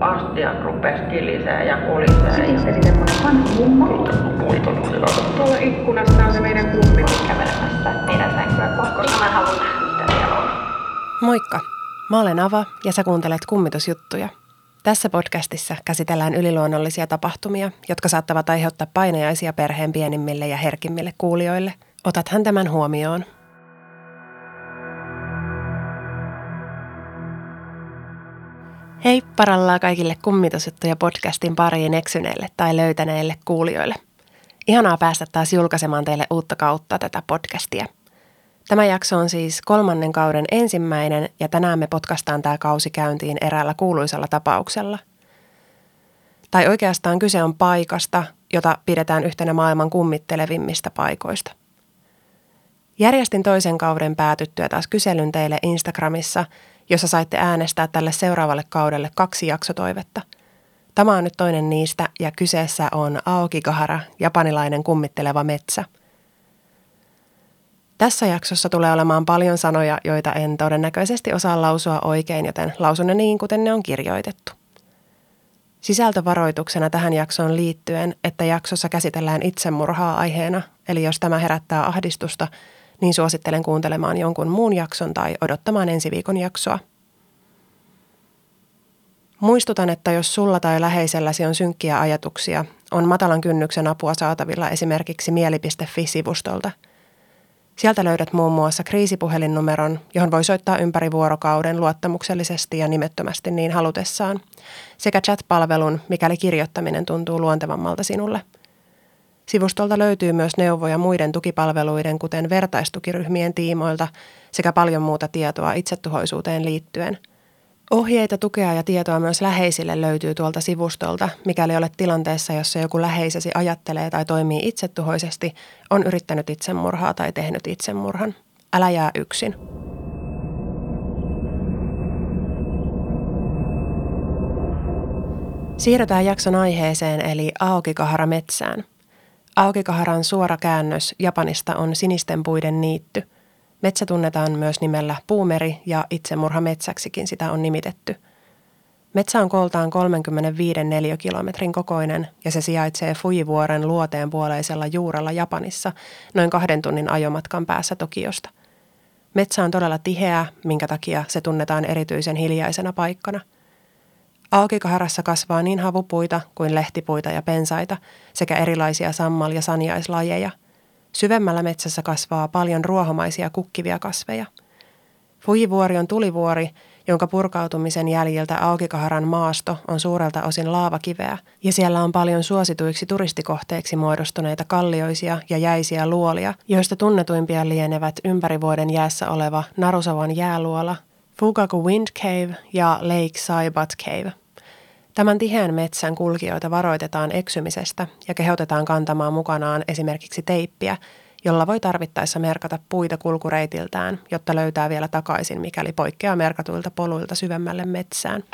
astiat rupes kilisee ja kulisee. Sitten se semmoinen vanha mummo. Puita Tuolla ikkunassa on se meidän kummi. kävelemässä meidän sänkyä kohti, koska mä haluan nähdä, mitä siellä on. Moikka! Mä olen Ava ja sä kuuntelet kummitusjuttuja. Tässä podcastissa käsitellään yliluonnollisia tapahtumia, jotka saattavat aiheuttaa painajaisia perheen pienimmille ja herkimmille kuulijoille. Otathan tämän huomioon. Hei parallaa kaikille kummitusjuttuja podcastin pariin eksyneille tai löytäneille kuulijoille. Ihanaa päästä taas julkaisemaan teille uutta kautta tätä podcastia. Tämä jakso on siis kolmannen kauden ensimmäinen ja tänään me podcastaan tämä kausi käyntiin eräällä kuuluisella tapauksella. Tai oikeastaan kyse on paikasta, jota pidetään yhtenä maailman kummittelevimmistä paikoista. Järjestin toisen kauden päätyttyä taas kyselyn teille Instagramissa, jossa saitte äänestää tälle seuraavalle kaudelle kaksi jaksotoivetta. Tämä on nyt toinen niistä ja kyseessä on Aokigahara, japanilainen kummitteleva metsä – tässä jaksossa tulee olemaan paljon sanoja, joita en todennäköisesti osaa lausua oikein, joten lausun ne niin, kuten ne on kirjoitettu. Sisältövaroituksena tähän jaksoon liittyen, että jaksossa käsitellään itsemurhaa aiheena, eli jos tämä herättää ahdistusta, niin suosittelen kuuntelemaan jonkun muun jakson tai odottamaan ensi viikon jaksoa. Muistutan, että jos sulla tai läheiselläsi on synkkiä ajatuksia, on matalan kynnyksen apua saatavilla esimerkiksi mieli.fi-sivustolta – Sieltä löydät muun muassa kriisipuhelinnumeron, johon voi soittaa ympäri vuorokauden luottamuksellisesti ja nimettömästi niin halutessaan, sekä chat-palvelun, mikäli kirjoittaminen tuntuu luontevammalta sinulle. Sivustolta löytyy myös neuvoja muiden tukipalveluiden, kuten vertaistukiryhmien tiimoilta, sekä paljon muuta tietoa itsetuhoisuuteen liittyen – Ohjeita, tukea ja tietoa myös läheisille löytyy tuolta sivustolta, mikäli olet tilanteessa, jossa joku läheisesi ajattelee tai toimii itsetuhoisesti, on yrittänyt itsemurhaa tai tehnyt itsemurhan. Älä jää yksin. Siirrytään jakson aiheeseen eli Aokikahara metsään. Aokikaharan suora käännös Japanista on sinisten puiden niitty – Metsä tunnetaan myös nimellä puumeri ja itsemurhametsäksikin sitä on nimitetty. Metsä on kooltaan 35 neliökilometrin kokoinen ja se sijaitsee Fujivuoren luoteen puoleisella juurella Japanissa noin kahden tunnin ajomatkan päässä Tokiosta. Metsä on todella tiheä, minkä takia se tunnetaan erityisen hiljaisena paikkana. Aokikaharassa kasvaa niin havupuita kuin lehtipuita ja pensaita sekä erilaisia sammal- ja sanjaislajeja – Syvemmällä metsässä kasvaa paljon ruohomaisia kukkivia kasveja. Fujivuori on tulivuori, jonka purkautumisen jäljiltä Aukikaharan maasto on suurelta osin laavakiveä, ja siellä on paljon suosituiksi turistikohteeksi muodostuneita kallioisia ja jäisiä luolia, joista tunnetuimpia lienevät ympäri vuoden jäässä oleva Narusavan jääluola, Fugaku Wind Cave ja Lake Saibat Cave – Tämän tiheän metsän kulkijoita varoitetaan eksymisestä ja kehotetaan kantamaan mukanaan esimerkiksi teippiä, jolla voi tarvittaessa merkata puita kulkureitiltään, jotta löytää vielä takaisin, mikäli poikkeaa merkatuilta poluilta syvemmälle metsään.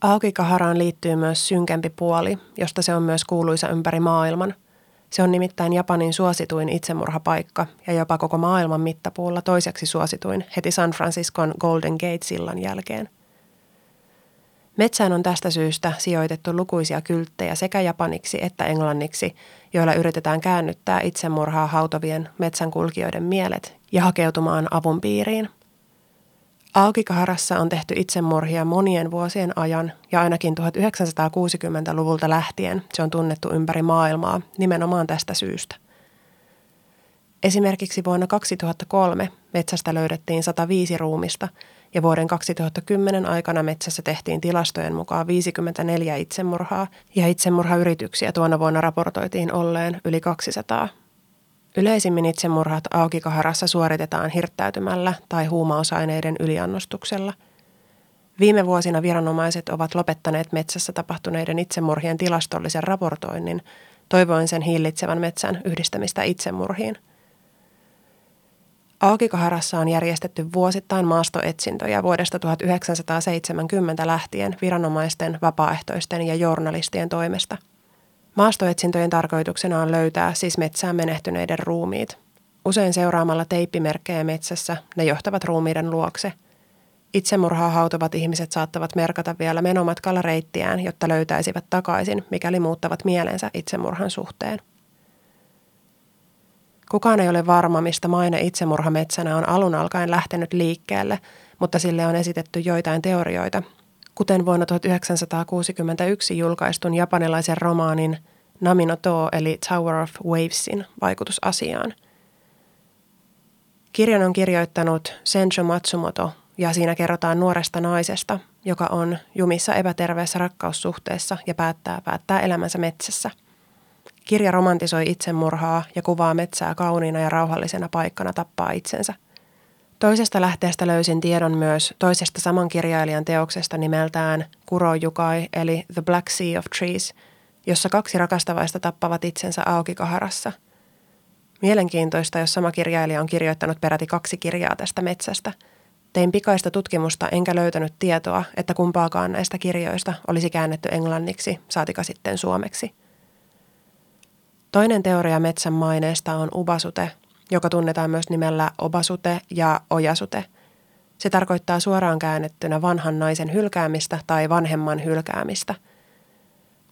Aokikaharaan liittyy myös synkempi puoli, josta se on myös kuuluisa ympäri maailman. Se on nimittäin Japanin suosituin itsemurhapaikka ja jopa koko maailman mittapuulla toiseksi suosituin heti San Franciscon Golden Gate-sillan jälkeen – Metsään on tästä syystä sijoitettu lukuisia kylttejä sekä japaniksi että englanniksi, joilla yritetään käännyttää itsemurhaa hautovien metsänkulkijoiden mielet ja hakeutumaan avun piiriin. Aukikaharassa on tehty itsemurhia monien vuosien ajan ja ainakin 1960-luvulta lähtien se on tunnettu ympäri maailmaa nimenomaan tästä syystä. Esimerkiksi vuonna 2003 metsästä löydettiin 105 ruumista – ja vuoden 2010 aikana metsässä tehtiin tilastojen mukaan 54 itsemurhaa ja itsemurhayrityksiä tuona vuonna raportoitiin olleen yli 200. Yleisimmin itsemurhat aukikaharassa suoritetaan hirttäytymällä tai huumausaineiden yliannostuksella. Viime vuosina viranomaiset ovat lopettaneet metsässä tapahtuneiden itsemurhien tilastollisen raportoinnin, toivoen sen hillitsevän metsän yhdistämistä itsemurhiin – Aukikaharassa on järjestetty vuosittain maastoetsintöjä vuodesta 1970 lähtien viranomaisten, vapaaehtoisten ja journalistien toimesta. Maastoetsintöjen tarkoituksena on löytää siis metsään menehtyneiden ruumiit. Usein seuraamalla teippimerkkejä metsässä ne johtavat ruumiiden luokse. Itsemurhaa hautuvat ihmiset saattavat merkata vielä menomatkalla reittiään, jotta löytäisivät takaisin, mikäli muuttavat mielensä itsemurhan suhteen. Kukaan ei ole varma, mistä maine itsemurhametsänä on alun alkaen lähtenyt liikkeelle, mutta sille on esitetty joitain teorioita, kuten vuonna 1961 julkaistun japanilaisen romaanin Namino To eli Tower of Wavesin vaikutus asiaan. Kirjan on kirjoittanut Senjo Matsumoto ja siinä kerrotaan nuoresta naisesta, joka on jumissa epäterveessä rakkaussuhteessa ja päättää päättää elämänsä metsässä. Kirja romantisoi itsemurhaa ja kuvaa metsää kauniina ja rauhallisena paikkana tappaa itsensä – Toisesta lähteestä löysin tiedon myös toisesta saman kirjailijan teoksesta nimeltään Kuro Jukai eli The Black Sea of Trees, jossa kaksi rakastavaista tappavat itsensä aukikaharassa. Mielenkiintoista, jos sama kirjailija on kirjoittanut peräti kaksi kirjaa tästä metsästä. Tein pikaista tutkimusta enkä löytänyt tietoa, että kumpaakaan näistä kirjoista olisi käännetty englanniksi, saatika sitten suomeksi. Toinen teoria metsän maineesta on Ubasute, joka tunnetaan myös nimellä obasute ja ojasute. Se tarkoittaa suoraan käännettynä vanhan naisen hylkäämistä tai vanhemman hylkäämistä.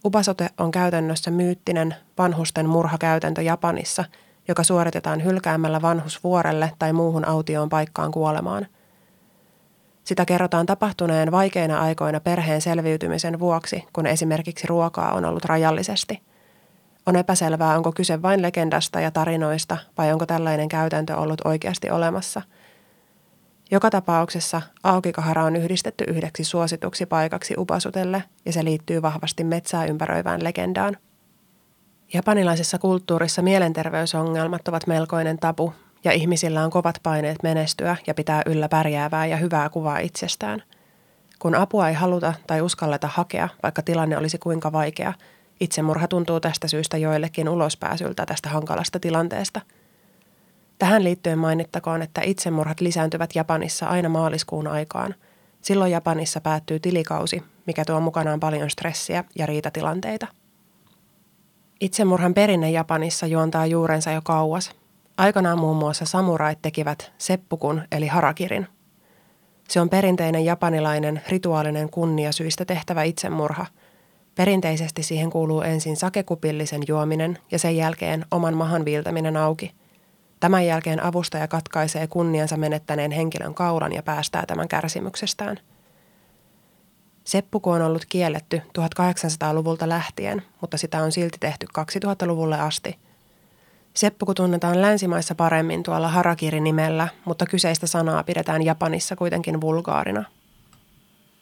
Ubasote on käytännössä myyttinen vanhusten murhakäytäntö Japanissa, joka suoritetaan hylkäämällä vanhus vuorelle tai muuhun autioon paikkaan kuolemaan. Sitä kerrotaan tapahtuneen vaikeina aikoina perheen selviytymisen vuoksi, kun esimerkiksi ruokaa on ollut rajallisesti – on epäselvää, onko kyse vain legendasta ja tarinoista vai onko tällainen käytäntö ollut oikeasti olemassa. Joka tapauksessa Aukikahara on yhdistetty yhdeksi suosituksi paikaksi Upasutelle ja se liittyy vahvasti metsää ympäröivään legendaan. Japanilaisessa kulttuurissa mielenterveysongelmat ovat melkoinen tabu ja ihmisillä on kovat paineet menestyä ja pitää yllä pärjäävää ja hyvää kuvaa itsestään. Kun apua ei haluta tai uskalleta hakea, vaikka tilanne olisi kuinka vaikea – Itsemurha tuntuu tästä syystä joillekin ulospääsyltä tästä hankalasta tilanteesta. Tähän liittyen mainittakoon, että itsemurhat lisääntyvät Japanissa aina maaliskuun aikaan. Silloin Japanissa päättyy tilikausi, mikä tuo mukanaan paljon stressiä ja riitatilanteita. Itsemurhan perinne Japanissa juontaa juurensa jo kauas. Aikanaan muun muassa samurait tekivät seppukun eli harakirin. Se on perinteinen japanilainen rituaalinen kunniasyistä tehtävä itsemurha – Perinteisesti siihen kuuluu ensin sakekupillisen juominen ja sen jälkeen oman mahan viiltäminen auki. Tämän jälkeen avustaja katkaisee kunniansa menettäneen henkilön kaulan ja päästää tämän kärsimyksestään. Seppuku on ollut kielletty 1800-luvulta lähtien, mutta sitä on silti tehty 2000-luvulle asti. Seppuku tunnetaan länsimaissa paremmin tuolla harakiri-nimellä, mutta kyseistä sanaa pidetään Japanissa kuitenkin vulgaarina –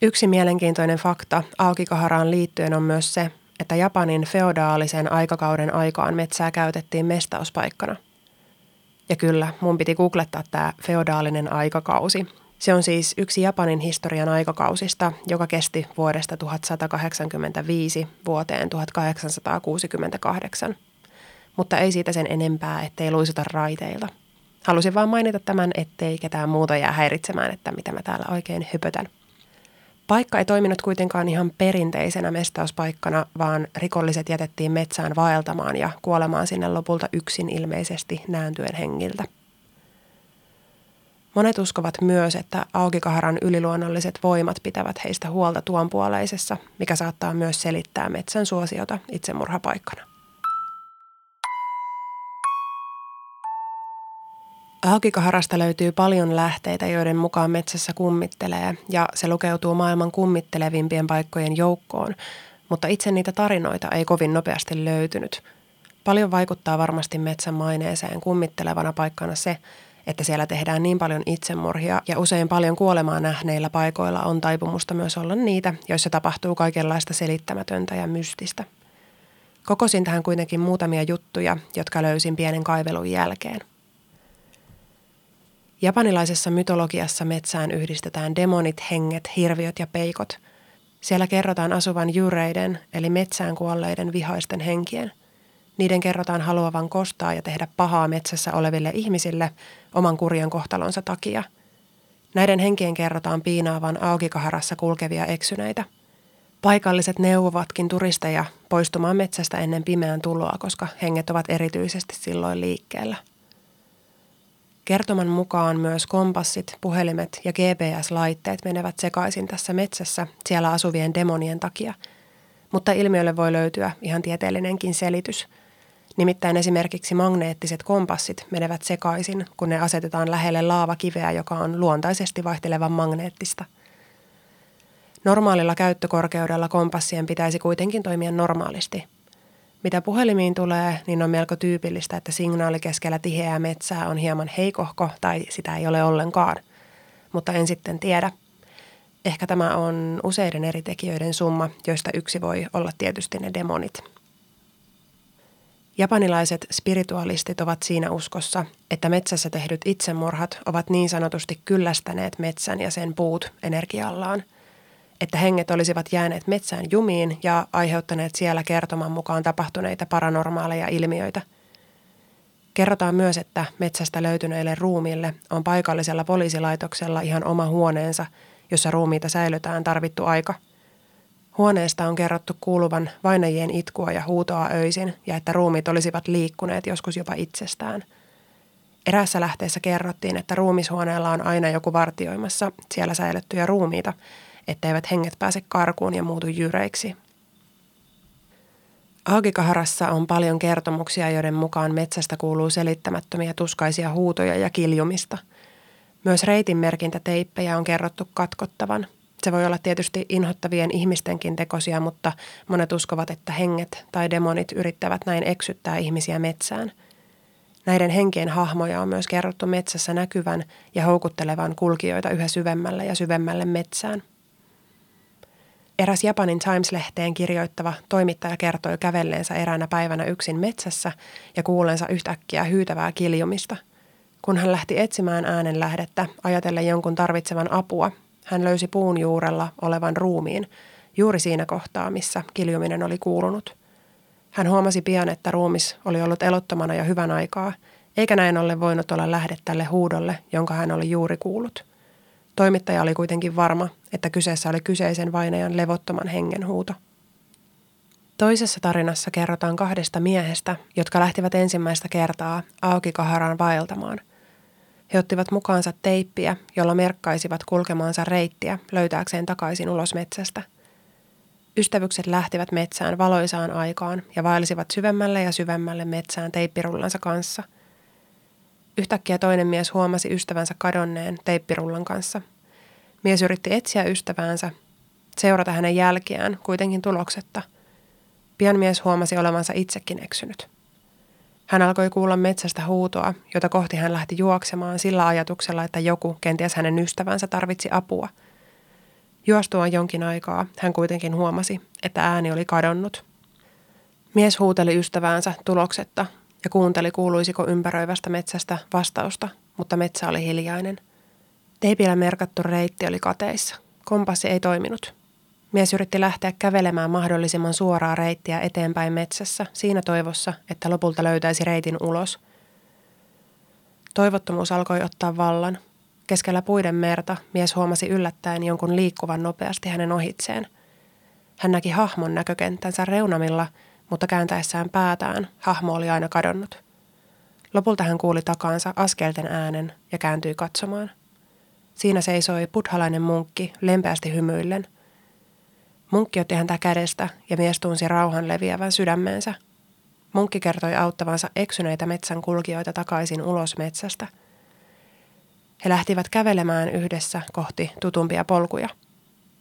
Yksi mielenkiintoinen fakta Aokikaharaan liittyen on myös se, että Japanin feodaalisen aikakauden aikaan metsää käytettiin mestauspaikkana. Ja kyllä, mun piti googlettaa tämä feodaalinen aikakausi. Se on siis yksi Japanin historian aikakausista, joka kesti vuodesta 1185 vuoteen 1868. Mutta ei siitä sen enempää, ettei luisuta raiteilta. Halusin vaan mainita tämän, ettei ketään muuta jää häiritsemään, että mitä mä täällä oikein höpötän. Paikka ei toiminut kuitenkaan ihan perinteisenä mestauspaikkana, vaan rikolliset jätettiin metsään vaeltamaan ja kuolemaan sinne lopulta yksin ilmeisesti nääntyen hengiltä. Monet uskovat myös, että Aukikaharan yliluonnolliset voimat pitävät heistä huolta tuonpuoleisessa, mikä saattaa myös selittää metsän suosiota itsemurhapaikkana. Haukikaharasta löytyy paljon lähteitä, joiden mukaan metsässä kummittelee, ja se lukeutuu maailman kummittelevimpien paikkojen joukkoon, mutta itse niitä tarinoita ei kovin nopeasti löytynyt. Paljon vaikuttaa varmasti metsän maineeseen kummittelevana paikkana se, että siellä tehdään niin paljon itsemurhia ja usein paljon kuolemaa nähneillä paikoilla on taipumusta myös olla niitä, joissa tapahtuu kaikenlaista selittämätöntä ja mystistä. Kokosin tähän kuitenkin muutamia juttuja, jotka löysin pienen kaivelun jälkeen – Japanilaisessa mytologiassa metsään yhdistetään demonit, henget, hirviöt ja peikot. Siellä kerrotaan asuvan jureiden eli metsään kuolleiden vihaisten henkien. Niiden kerrotaan haluavan kostaa ja tehdä pahaa metsässä oleville ihmisille oman kurjan kohtalonsa takia. Näiden henkien kerrotaan piinaavan aukikaharassa kulkevia eksyneitä. Paikalliset neuvovatkin turisteja poistumaan metsästä ennen pimeän tuloa, koska henget ovat erityisesti silloin liikkeellä – Kertoman mukaan myös kompassit, puhelimet ja GPS-laitteet menevät sekaisin tässä metsässä siellä asuvien demonien takia. Mutta ilmiölle voi löytyä ihan tieteellinenkin selitys. Nimittäin esimerkiksi magneettiset kompassit menevät sekaisin, kun ne asetetaan lähelle laavakiveä, joka on luontaisesti vaihtelevan magneettista. Normaalilla käyttökorkeudella kompassien pitäisi kuitenkin toimia normaalisti – mitä puhelimiin tulee, niin on melko tyypillistä, että signaali keskellä tiheää metsää on hieman heikohko tai sitä ei ole ollenkaan. Mutta en sitten tiedä. Ehkä tämä on useiden eri tekijöiden summa, joista yksi voi olla tietysti ne demonit. Japanilaiset spiritualistit ovat siinä uskossa, että metsässä tehdyt itsemurhat ovat niin sanotusti kyllästäneet metsän ja sen puut energiallaan – että henget olisivat jääneet metsään jumiin ja aiheuttaneet siellä kertoman mukaan tapahtuneita paranormaaleja ilmiöitä. Kerrotaan myös, että metsästä löytyneille ruumiille on paikallisella poliisilaitoksella ihan oma huoneensa, jossa ruumiita säilytään tarvittu aika. Huoneesta on kerrottu kuuluvan vainajien itkua ja huutoa öisin ja että ruumiit olisivat liikkuneet joskus jopa itsestään. Erässä lähteessä kerrottiin, että ruumishuoneella on aina joku vartioimassa siellä säilyttyjä ruumiita – etteivät henget pääse karkuun ja muutu jyreiksi. Aagikaharassa on paljon kertomuksia, joiden mukaan metsästä kuuluu selittämättömiä tuskaisia huutoja ja kiljumista. Myös reitin merkintäteippejä on kerrottu katkottavan. Se voi olla tietysti inhottavien ihmistenkin tekosia, mutta monet uskovat, että henget tai demonit yrittävät näin eksyttää ihmisiä metsään. Näiden henkien hahmoja on myös kerrottu metsässä näkyvän ja houkuttelevan kulkijoita yhä syvemmälle ja syvemmälle metsään – Eräs Japanin Times-lehteen kirjoittava toimittaja kertoi kävelleensä eräänä päivänä yksin metsässä ja kuulensa yhtäkkiä hyytävää kiljumista. Kun hän lähti etsimään äänen lähdettä, ajatellen jonkun tarvitsevan apua, hän löysi puun juurella olevan ruumiin, juuri siinä kohtaa, missä kiljuminen oli kuulunut. Hän huomasi pian, että ruumis oli ollut elottomana jo hyvän aikaa, eikä näin ollen voinut olla lähde tälle huudolle, jonka hän oli juuri kuullut – Toimittaja oli kuitenkin varma, että kyseessä oli kyseisen vainajan levottoman hengen huuto. Toisessa tarinassa kerrotaan kahdesta miehestä, jotka lähtivät ensimmäistä kertaa Aukikaharaan vaeltamaan. He ottivat mukaansa teippiä, jolla merkkaisivat kulkemaansa reittiä löytääkseen takaisin ulos metsästä. Ystävykset lähtivät metsään valoisaan aikaan ja vaelsivat syvemmälle ja syvemmälle metsään teippirullansa kanssa – Yhtäkkiä toinen mies huomasi ystävänsä kadonneen teippirullan kanssa. Mies yritti etsiä ystäväänsä, seurata hänen jälkeään, kuitenkin tuloksetta. Pian mies huomasi olevansa itsekin eksynyt. Hän alkoi kuulla metsästä huutoa, jota kohti hän lähti juoksemaan sillä ajatuksella, että joku, kenties hänen ystävänsä, tarvitsi apua. Juostua jonkin aikaa hän kuitenkin huomasi, että ääni oli kadonnut. Mies huuteli ystäväänsä tuloksetta, ja kuunteli kuuluisiko ympäröivästä metsästä vastausta, mutta metsä oli hiljainen. Teipillä merkattu reitti oli kateissa. Kompassi ei toiminut. Mies yritti lähteä kävelemään mahdollisimman suoraa reittiä eteenpäin metsässä siinä toivossa, että lopulta löytäisi reitin ulos. Toivottomuus alkoi ottaa vallan. Keskellä puiden merta mies huomasi yllättäen jonkun liikkuvan nopeasti hänen ohitseen. Hän näki hahmon näkökenttänsä reunamilla – mutta kääntäessään päätään hahmo oli aina kadonnut. Lopulta hän kuuli takaansa askelten äänen ja kääntyi katsomaan. Siinä seisoi buddhalainen munkki lempeästi hymyillen. Munkki otti häntä kädestä ja mies tunsi rauhan leviävän sydämeensä. Munkki kertoi auttavansa eksyneitä metsän kulkijoita takaisin ulos metsästä. He lähtivät kävelemään yhdessä kohti tutumpia polkuja.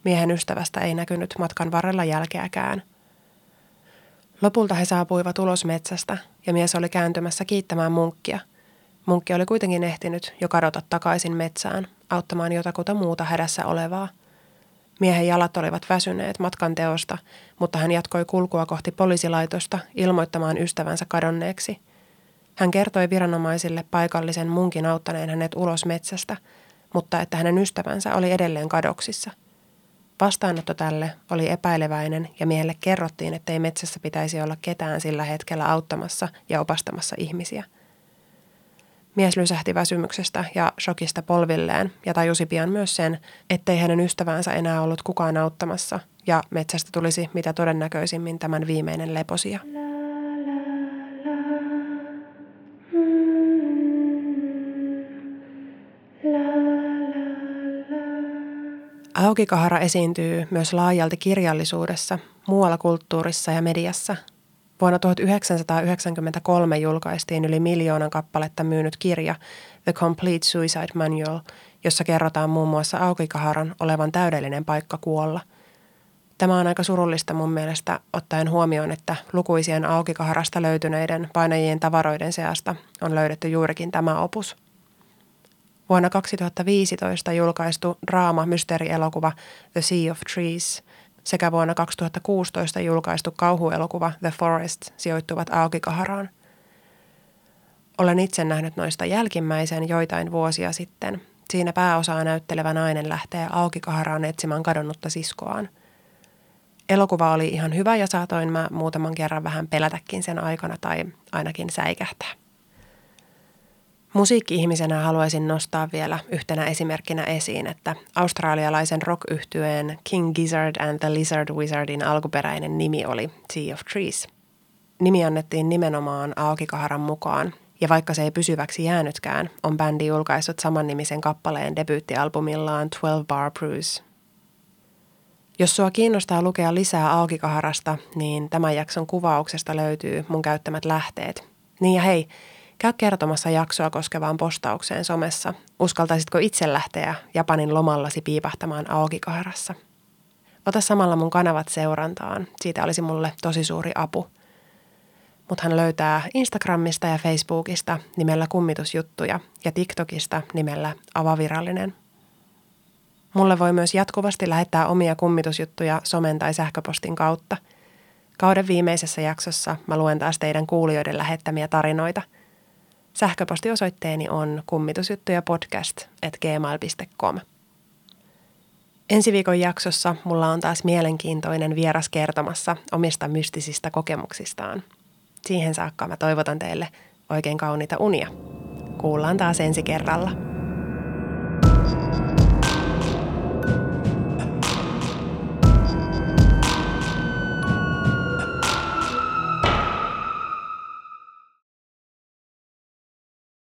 Miehen ystävästä ei näkynyt matkan varrella jälkeäkään – Lopulta he saapuivat ulos metsästä ja mies oli kääntymässä kiittämään munkkia. Munkki oli kuitenkin ehtinyt jo kadota takaisin metsään, auttamaan jotakuta muuta hädässä olevaa. Miehen jalat olivat väsyneet matkan teosta, mutta hän jatkoi kulkua kohti poliisilaitosta ilmoittamaan ystävänsä kadonneeksi. Hän kertoi viranomaisille paikallisen munkin auttaneen hänet ulos metsästä, mutta että hänen ystävänsä oli edelleen kadoksissa – Vastaanotto tälle oli epäileväinen ja miehelle kerrottiin, että ei metsässä pitäisi olla ketään sillä hetkellä auttamassa ja opastamassa ihmisiä. Mies lysähti väsymyksestä ja shokista polvilleen ja tajusi pian myös sen, ettei hänen ystävänsä enää ollut kukaan auttamassa ja metsästä tulisi mitä todennäköisimmin tämän viimeinen leposia. Aukikahara esiintyy myös laajalti kirjallisuudessa, muualla kulttuurissa ja mediassa. Vuonna 1993 julkaistiin yli miljoonan kappaletta myynyt kirja The Complete Suicide Manual, jossa kerrotaan muun muassa Aukikaharan olevan täydellinen paikka kuolla. Tämä on aika surullista mun mielestä ottaen huomioon, että lukuisien Aukikaharasta löytyneiden painajien tavaroiden seasta on löydetty juurikin tämä opus – Vuonna 2015 julkaistu draama-mysteerielokuva The Sea of Trees sekä vuonna 2016 julkaistu kauhuelokuva The Forest sijoittuvat Aokikaharaan. Olen itse nähnyt noista jälkimmäisen joitain vuosia sitten. Siinä pääosaa näyttelevä nainen lähtee Aokikaharaan etsimään kadonnutta siskoaan. Elokuva oli ihan hyvä ja saatoin mä muutaman kerran vähän pelätäkin sen aikana tai ainakin säikähtää. Musiikki-ihmisenä haluaisin nostaa vielä yhtenä esimerkkinä esiin, että australialaisen rock King Gizzard and the Lizard Wizardin alkuperäinen nimi oli Sea of Trees. Nimi annettiin nimenomaan Aokikaharan mukaan, ja vaikka se ei pysyväksi jäänytkään, on bändi julkaissut samannimisen kappaleen debyyttialbumillaan 12 Bar Bruise. Jos sua kiinnostaa lukea lisää Aokikaharasta, niin tämän jakson kuvauksesta löytyy mun käyttämät lähteet. Niin ja hei, Käy kertomassa jaksoa koskevaan postaukseen somessa. Uskaltaisitko itse lähteä Japanin lomallasi piipahtamaan Aokikaharassa? Ota samalla mun kanavat seurantaan. Siitä olisi mulle tosi suuri apu. Mut hän löytää Instagramista ja Facebookista nimellä kummitusjuttuja ja TikTokista nimellä avavirallinen. Mulle voi myös jatkuvasti lähettää omia kummitusjuttuja somen tai sähköpostin kautta. Kauden viimeisessä jaksossa mä luen taas teidän kuulijoiden lähettämiä tarinoita – Sähköpostiosoitteeni on podcast. Ensi viikon jaksossa mulla on taas mielenkiintoinen vieras kertomassa omista mystisistä kokemuksistaan. Siihen saakka mä toivotan teille oikein kauniita unia. Kuullaan taas ensi kerralla.